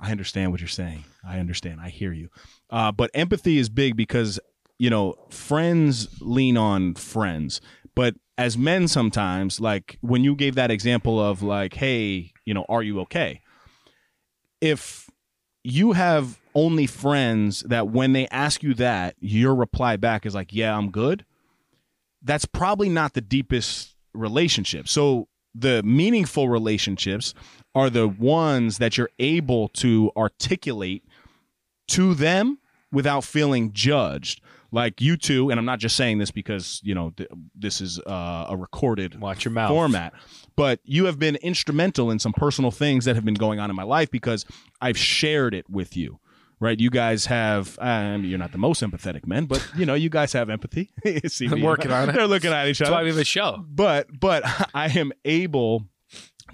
I understand what you're saying. I understand. I hear you. Uh, but empathy is big because you know friends lean on friends, but as men sometimes, like when you gave that example of like, hey, you know, are you okay? If you have only friends that when they ask you that, your reply back is like, yeah, I'm good. That's probably not the deepest relationship. So the meaningful relationships are the ones that you're able to articulate to them without feeling judged. Like you two, and I'm not just saying this because you know th- this is uh, a recorded Watch your mouth. format, but you have been instrumental in some personal things that have been going on in my life because I've shared it with you. Right, you guys have. Um, you're not the most empathetic men, but you know you guys have empathy. See I'm working on it. They're looking at each other. That's why we have a show. but but I am able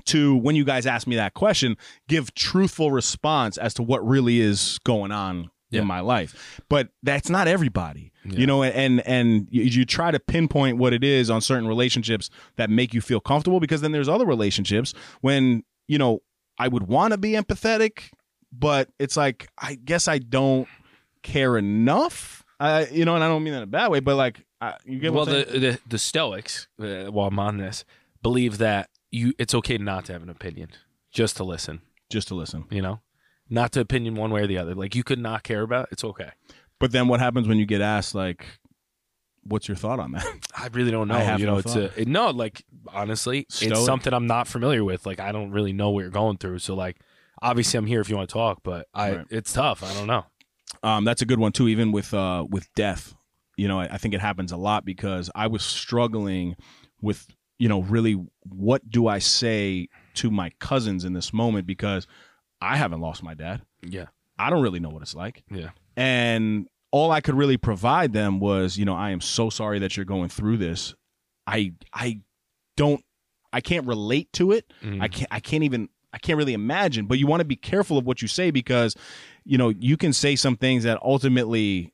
to when you guys ask me that question give truthful response as to what really is going on Yeah. in my life but that's not everybody Yeah. you know and and you, you try to pinpoint what it is on certain relationships that make you feel comfortable because then there's other relationships when you know I would want to be empathetic but it's like I guess I don't care enough I you know and I don't mean that in a bad way but like I, you get Well, I'm the, the the Stoics, uh, while I'm on this, believe that you it's okay not to have an opinion, just to listen. just to listen You know, not to opinion one way or the other. Like you could not care about. It's okay. But then what happens when you get asked like, "What's your thought on that?" I really don't know. I have you know, no it's thought. a it, no. Like honestly, Stoic. it's something I'm not familiar with. Like I don't really know what you're going through. So like, obviously, I'm here if you want to talk. But I, Right. it's tough. I don't know. Um, that's a good one too. Even with uh, with death, you know, I, I think it happens a lot because I was struggling with, you know, really what do I say to my cousins in this moment because I haven't lost my dad. Yeah. I don't really know what it's like. Yeah. and all I could really provide them was, you know, I am so sorry that you're going through this. I I don't I can't relate to it. Mhm. I can't I can't even I can't really imagine, but you want to be careful of what you say because you know, you can say some things that ultimately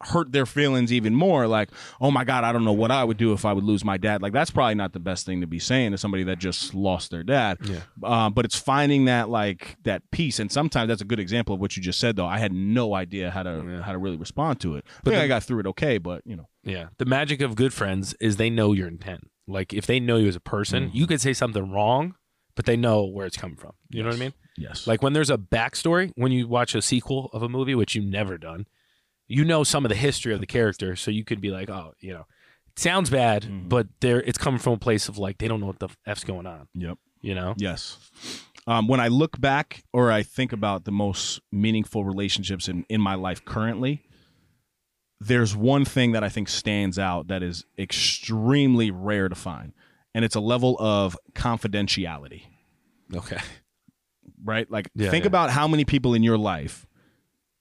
hurt their feelings even more like, "Oh my god, I don't know what I would do if I would lose my dad." Like that's probably not the best thing to be saying to somebody that just lost their dad. Yeah. Uh, but it's finding that like that peace, and sometimes that's a good example of what you just said. Though I had no idea how to Yeah. how to really respond to it. I But think the- I got through it okay, but you know, Yeah. The magic of good friends is they know your intent. Like if they know you as a person, Mhm. you could say something wrong, but they know where it's coming from. You know what I mean? yes, Like when there's a backstory, when you watch a sequel of a movie, which you've never done, you know some of the history of the character, so you could be like, oh, you know, it sounds bad, Mhm. but there it's coming from a place of like they don't know what the f's going on. yep. You know? Yes. Um, when I look back or I think about the most meaningful relationships in, in my life currently, there's one thing that I think stands out that is extremely rare to find, and it's a level of confidentiality, Okay. right? Like, Yeah, think yeah. about how many people in your life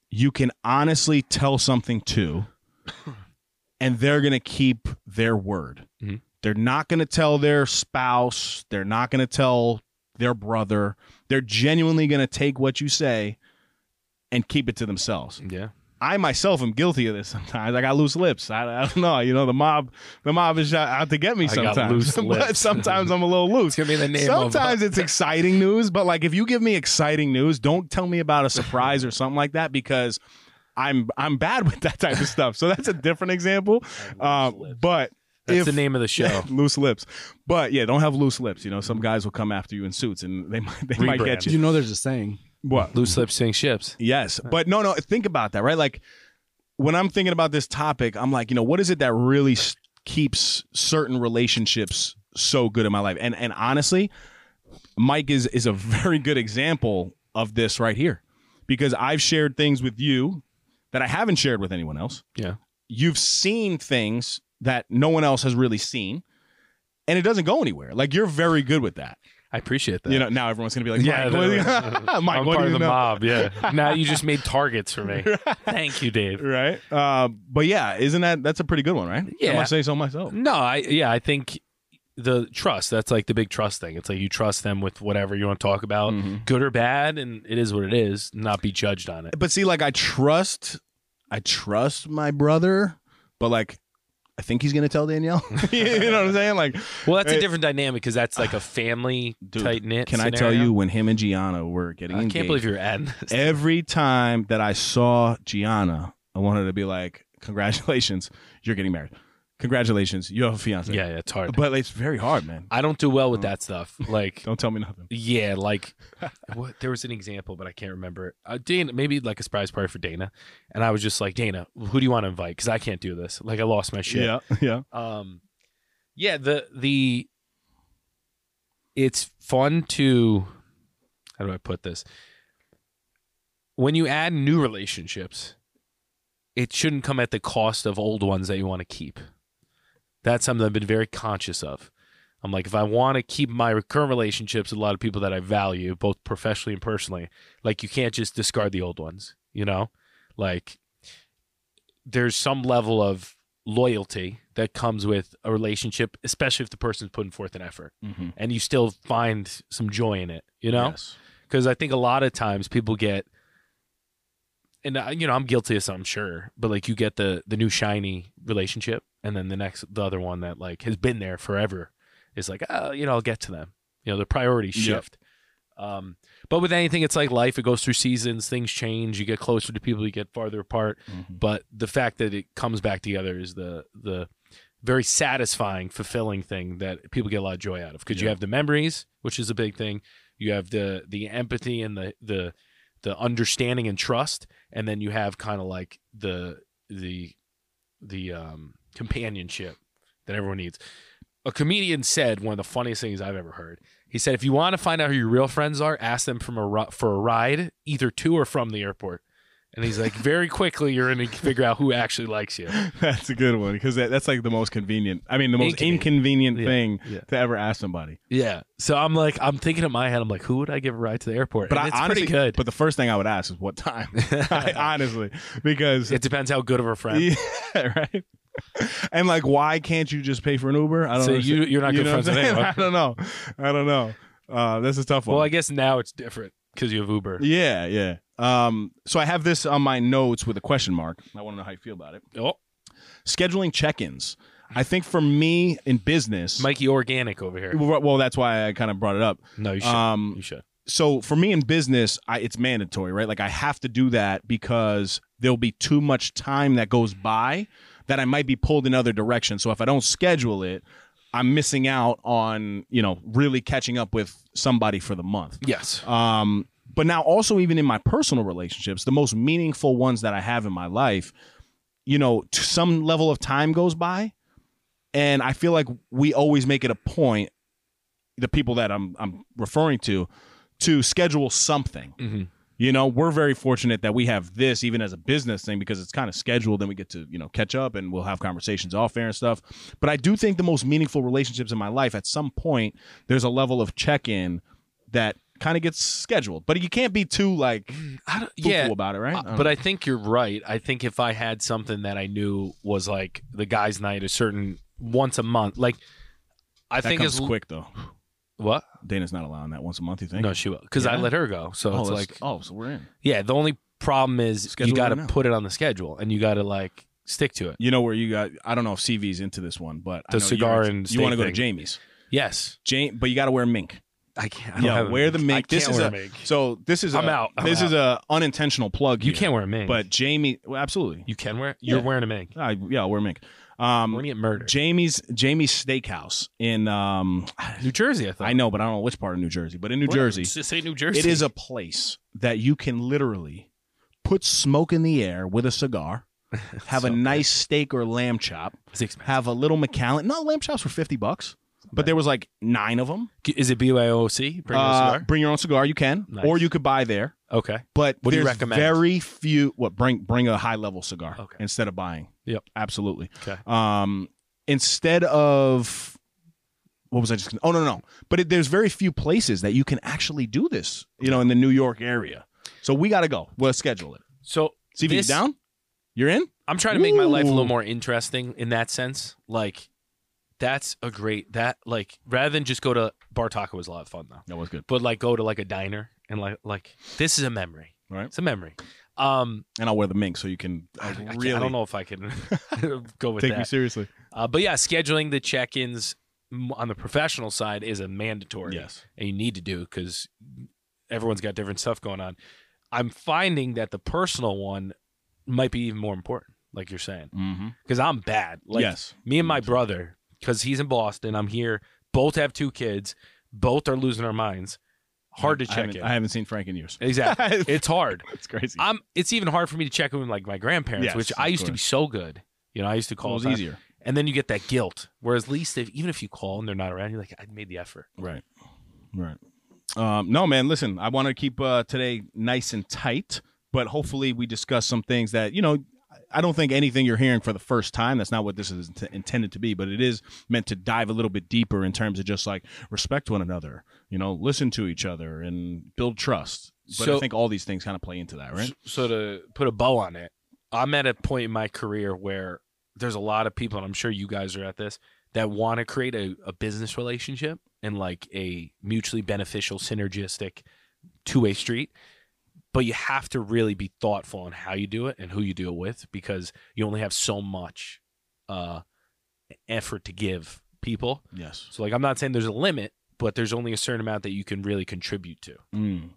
you can honestly tell something to, and they're going to keep their word. Mhm. They're not going to tell their spouse. They're not going to tell their brother. They're genuinely going to take what you say and keep it to themselves. Yeah. I myself am guilty of this sometimes. I got loose lips. I, I don't know. You know, the mob, the mob is out out to get me I got sometimes. loose but lips. sometimes I'm a little loose. It's gonna be the name of- Sometimes it's exciting news, but like if you give me exciting news, don't tell me about a surprise or something like that because I'm I'm bad with that type of stuff. So that's a different example. Uh, but That's if- the name of the show. loose lips. But yeah, don't have loose lips. You know, some guys will come after you in suits and they might they might get you. you know there's a saying? What? Loose lips sink ships. Yes. But no, no, think about that, right? Like when I'm thinking about this topic, I'm like, you know, what is it that really s- keeps certain relationships so good in my life? And and honestly, Mike is is a very good example of this right here. Because I've shared things with you that I haven't shared with anyone else. Yeah. You've seen things that no one else has really seen. And it doesn't go anywhere. Like you're very good with that. I appreciate that. You know, now everyone's gonna be like, yeah, Mike, Mike, I'm part of the know? mob. Yeah. now you just made targets for me. Thank you, Dave. right? Uh, but yeah, isn't that that's a pretty good one, right? Yeah. I must say so myself. No, I yeah, I think the trust. That's like the big trust thing. It's like you trust them with whatever you want to talk about, Mm-hmm. good or bad, and it is what it is. Not be judged on it. But see, like I trust, I trust my brother, but like I think he's gonna tell Danielle. you know what I'm saying? Like, Well, that's Hey. a different dynamic because that's like a family tight knit. can I tell you when him and Gianna were getting I engaged? can't believe you're adding this. Every time that I saw Gianna, I wanted to be like, "Congratulations, you're getting married. Congratulations, you have a fiance." Yeah, yeah, it's hard. but it's very hard, man. I don't do well with that stuff. Like, Don't tell me nothing. yeah, like what? There was an example, but I can't remember. Uh, Dana, maybe like a surprise party for Dana, and I was just like, Dana, who do you want to invite? Because I can't do this. Like, I lost my shit. Yeah, yeah. um yeah the the it's fun to how do i put this when you add new relationships it shouldn't come at the cost of old ones that you want to keep that's something i've been very conscious of i'm like if i want to keep my current relationships with a lot of people that i value both professionally and personally like you can't just discard the old ones you know like there's some level of loyalty that comes with a relationship, especially if the person's putting forth an effort Mhm. and you still find some joy in it, you know? Yes. Because I think a lot of times people get, and uh, you know, I'm guilty of some, sure, but like you get the the new shiny relationship, and then the next, the other one that like has been there forever is like, oh, you know, I'll get to them. You know, the priorities Yep. shift. Um, but with anything, it's like life. It goes through seasons. Things change. You get closer to people. You get farther apart. Mhm. But the fact that it comes back together is the the very satisfying, fulfilling thing that people get a lot of joy out of because you have the memories, which is a big thing. You have the the empathy and the the the understanding and trust, and then you have kind of like the the the um, companionship that everyone needs. A comedian said one of the funniest things I've ever heard. He said, "If you want to find out who your real friends are, ask them from a for a ride, either to or from the airport." And he's like, "Very quickly, you're going to figure out who actually likes you." That's a good one because that, that's like the most convenient. I mean, the most Inconvenient. inconvenient thing yeah. to ever ask somebody. Yeah. So I'm like, I'm thinking in my head, I'm like, who would I give a ride to the airport? But And I it's honestly, pretty good. But the first thing I would ask is what time. I, honestly, because it depends how good of a friend. yeah, right. And like, why can't you just pay for an Uber? I don't. So understand. you- you're not good know friends with anyone. I don't know. I don't know. Uh, that's a tough one. Well, I guess now it's different because you have Uber. yeah, yeah. Um, so I have this on my notes with a question mark. I want to know how you feel about it. Oh, Scheduling check-ins. I think for me in business, Mikey Organic over here. well, well, that's why I kind of brought it up. No, you should. Um, you should. so for me in business, I, it's mandatory, right? Like I have to do that because there'll be too much time that goes by that I might be pulled in other directions. So if I don't schedule it, I'm missing out on you know really catching up with somebody for the month. Yes. Um, but now also even in my personal relationships, the most meaningful ones that I have in my life, you know, some level of time goes by, and I feel like we always make it a point, the people that I'm I'm referring to, to schedule something. hmm You know, we're very fortunate that we have this even as a business thing because it's kind of scheduled and we get to, you know, catch up and we'll have conversations off air and stuff. But I do think the most meaningful relationships in my life at some point there's a level of check-in that kind of gets scheduled. But you can't be too like I don't, fool yeah. about it, right? Uh, I but. I think you're right. I think if I had something that I knew was like the guys' night, a certain once a month, like I that think comes it's quick though. what? Dana's not allowing that once a month, you think? No, she will because I Yeah? let her go. So oh, it's that's- like, oh, so we're in. yeah. The only problem is Schedule you got to now. put it on the schedule and you got to like stick to it. You know where you got I don't know if CV's into this one, but I The know cigar and you want to go to thing. Jamie's. Yes, Jane, but you got to wear mink. I can't. I don't Yeah, have a wear the mink. This is wear a mink. so this is I'm a, out. I'm this is a unintentional plug. You here. can't wear a mink, But Jamie, well, absolutely. you can wear. You're Yeah. wearing a mink. I, yeah, I'll wear mink. Um, We're gonna get murdered. Jamie's Jamie's Steakhouse in um, New Jersey, I thought. I know, but I don't know which part of New Jersey, but in New Jersey, say New Jersey. it is a place that you can literally put smoke in the air with a cigar, have a So nice steak or lamb chop, have a little Macallan. No, lamb chops were fifty bucks, but there was like nine of them. Is it BYOC? Bring your Uh, cigar? bring your own cigar, you can, Nice. or you could buy there. Okay. But What do you there's recommend? Very few. What bring bring a high level cigar Okay. instead of buying. Yep. absolutely. Okay. Um, instead of what was I just? Gonna, oh no, no, no. But it, there's very few places that you can actually do this. You know, in the New York area. So we got to go. We'll schedule it. So CV, this- you down? You're in. I'm trying to make my life a Ooh. little more interesting in that sense. Like, that's a great that like rather than just go to Bar Taco was a lot of fun though, That was good. but like go to like a diner and like like this is a memory. All right. It's a memory. Um, And I'll wear the mink so you can I, uh, I really I don't know if I can go with take me seriously. Uh, but yeah, scheduling the check-ins on the professional side is a mandatory. Yes. and you need to do because everyone's got different stuff going on. I'm finding that the personal one might be even more important, like you're saying, Mm-hmm. because I'm bad. Like yes. me and my brother, because he's in Boston, I'm here. Both have two kids. Both are losing our minds. Hard to I check haven't, in. I haven't seen Frank in years. exactly, it's hard. it's crazy. I'm. It's even hard for me to check in with like my grandparents, Yes, which of I used to be course. so good. You know, I used to Well, call it was all the time. easier. and then you get that guilt. Whereas at least if even if you call and they're not around, you're like, I made the effort. Right. Right. Um, no, man, listen, I want to keep uh, today nice and tight, but hopefully we discuss some things that, you know, I don't think anything you're hearing for the first time. That's not what this is int- intended to be, but it is meant to dive a little bit deeper in terms of just like respect one another, you know, listen to each other and build trust. But I think all these things kind of play into that, right? So to put a bow on it, I'm at a point in my career where there's a lot of people, and I'm sure you guys are at this, that want to create a, a business relationship and like a mutually beneficial, synergistic two way street. But you have to really be thoughtful on how you do it and who you do it with because you only have so much uh, effort to give people. Yes. So, like, I'm not saying there's a limit, but there's only a certain amount that you can really contribute to. Mm.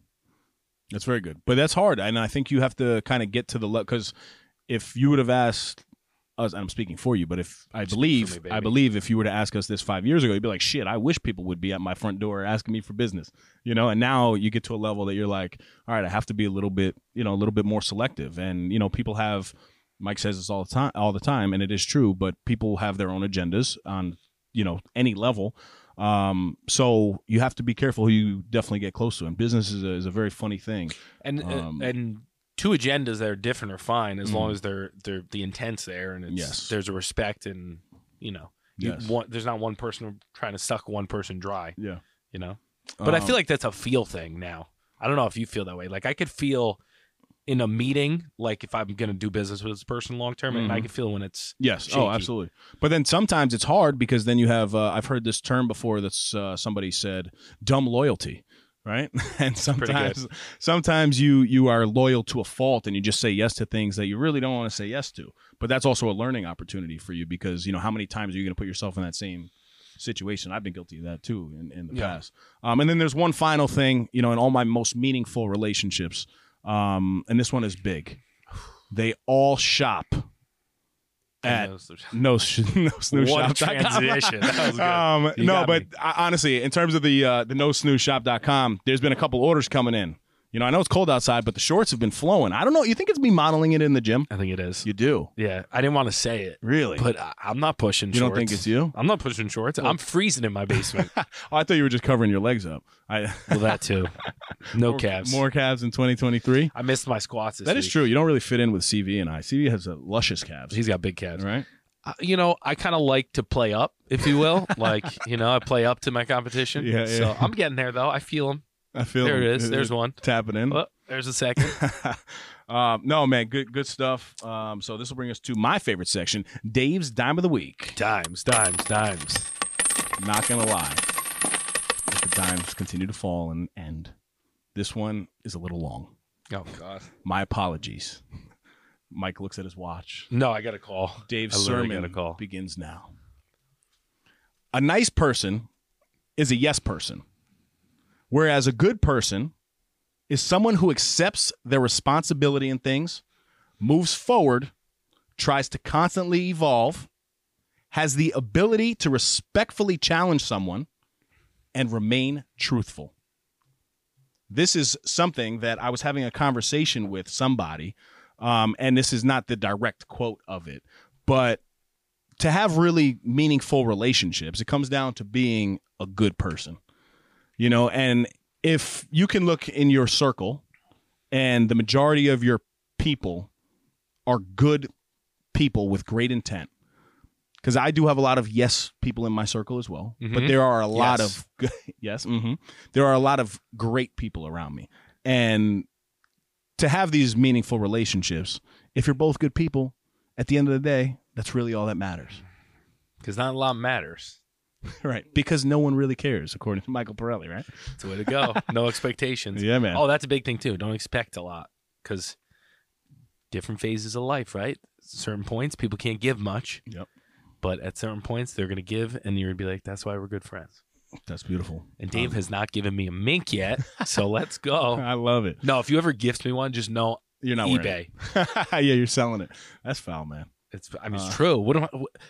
That's very good, but that's hard, and I think you have to kind of get to the level because if you would have asked us, I'm speaking for you, but if I believe, me. I believe if you were to ask us this five years ago, you'd be like, "Shit, I wish people would be at my front door asking me for business," you know. And now you get to a level that you're like, "All right, I have to be a little bit, you know, a little bit more selective." And you know, people have. Mike says this all the time, all the time, and it is true. But people have their own agendas on, you know, any level. Um, so you have to be careful who you definitely get close to. And business is a, is a very funny thing. and Um, uh, and two agendas that are different are fine as Mhm. long as they're they're the intent's there and it's, Yes. there's a respect and you know you Yes. want, there's not one person trying to suck one person dry Yeah. you know but I Um, feel like that's a feel thing now I don't know if you feel that way like I could feel in a meeting like if I'm gonna do business with this person long term and I Mhm. can feel when it's Yes. shaky. Oh, absolutely. But then sometimes it's hard because then you have. Uh, I've heard this term before. That's uh, somebody said dumb loyalty, right? and sometimes, sometimes you you are loyal to a fault and you just say yes to things that you really don't want to say yes to. But that's also a learning opportunity for you because you know how many times are you going to put yourself in that same situation? I've been guilty of that too in, in the Yeah. past. Um, and then there's one final thing, you know, in all my most meaningful relationships, um, and this one is big. They all shop at no sh- no a shop. transition. That was good. Um, no, got but me. uh, honestly, in terms of the uh, the no snooze shop.com, there's been a couple orders coming in. You know, I know it's cold outside, but the shorts have been flowing. I don't know. You think it's me modeling it in the gym? I think it is You do, yeah I didn't want to say it really? but I, I'm not pushing you shorts don't think it's you? I'm not pushing shorts I'm freezing in my basement Oh, I thought you were just covering your legs up. I well that too no more, calves More calves in 2023. I missed my squats this That is week. true. You don't really fit in with CV and I. CV has a luscious calves, He's got big calves. right? Uh, you know, I kind of like to play up, if you will. like, you know, I play up to my competition. Yeah, yeah. So. I'm getting there, though. I feel him. I feel There it them. is. There's one. tapping in. Oh, there's a second. um, no, man, good good stuff. Um, so this will bring us to my favorite section, Dave's Dime of the Week. dimes, dimes, dimes. Not gonna lie, as the dimes continue to fall and end. This one is a little long. Oh, God. My apologies. Mike looks at his watch. No, I got a call. Dave's sermon call. begins now. A nice person is a yes person, whereas a good person is someone who accepts their responsibility in things, moves forward, tries to constantly evolve, has the ability to respectfully challenge someone and remain truthful. This is something that I was having a conversation with somebody, um, and this is not the direct quote of it, but to have really meaningful relationships, it comes down to being a good person, you know. And if you can look in your circle, and the majority of your people are good people with great intent, because I do have a lot of yes people in my circle as well, but Mhm. there are a lot Yes. of good, yes, hmm there are a lot of great people around me, and to have these meaningful relationships, if you're both good people, at the end of the day, that's really all that matters, Because not a lot matters. right? Because no one really cares, according to Michael Pirelli, right? It's the way to go. no expectations. Yeah, man. Oh, that's a big thing too. Don't expect a lot because different phases of life, right? Certain points, people can't give much. Yep. But at certain points, they're going to give, and you're going to be like, that's why we're good friends. That's beautiful. And Dave has not given me a mink yet, so let's go. I love it. No, if you ever gift me one, just know You're not eBay. yeah, you're selling it. That's foul, man. It's, I mean, Uh, it's true. What, am I, what I-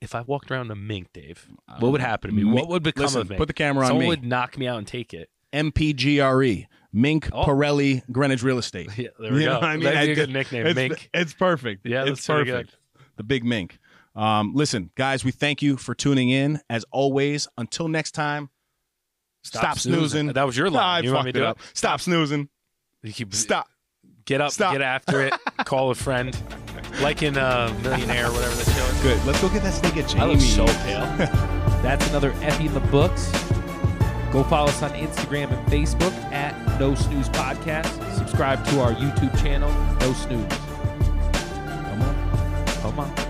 if I walked around a mink, Dave? What would happen to me? What would become Listen, of me? put the camera on Someone me. would knock me out and take it. MPGRE. Mink Oh. Pirelli Greenwich Real Estate. Yeah, there we You go. know what I mean? That'd be a good nickname, it's, Mink. It's perfect. Yeah, it's that's pretty perfect. The big mink. Um, listen, guys, we thank you for tuning in. As always, until next time, stop, snoozing. That was your Nah, line. I you want me fucked to it do up. Stop snoozing. it? You keep, Stop. Get up, Stop. get after it. Call a friend, like in uh, Millionaire, whatever the show is. Good. Let's go get that snake at Jamie. I look so pale. That's another Effie in the books. Go follow us on Instagram and Facebook at No Snooze Podcast. Subscribe to our YouTube channel, No Snooze. Come on. Come on.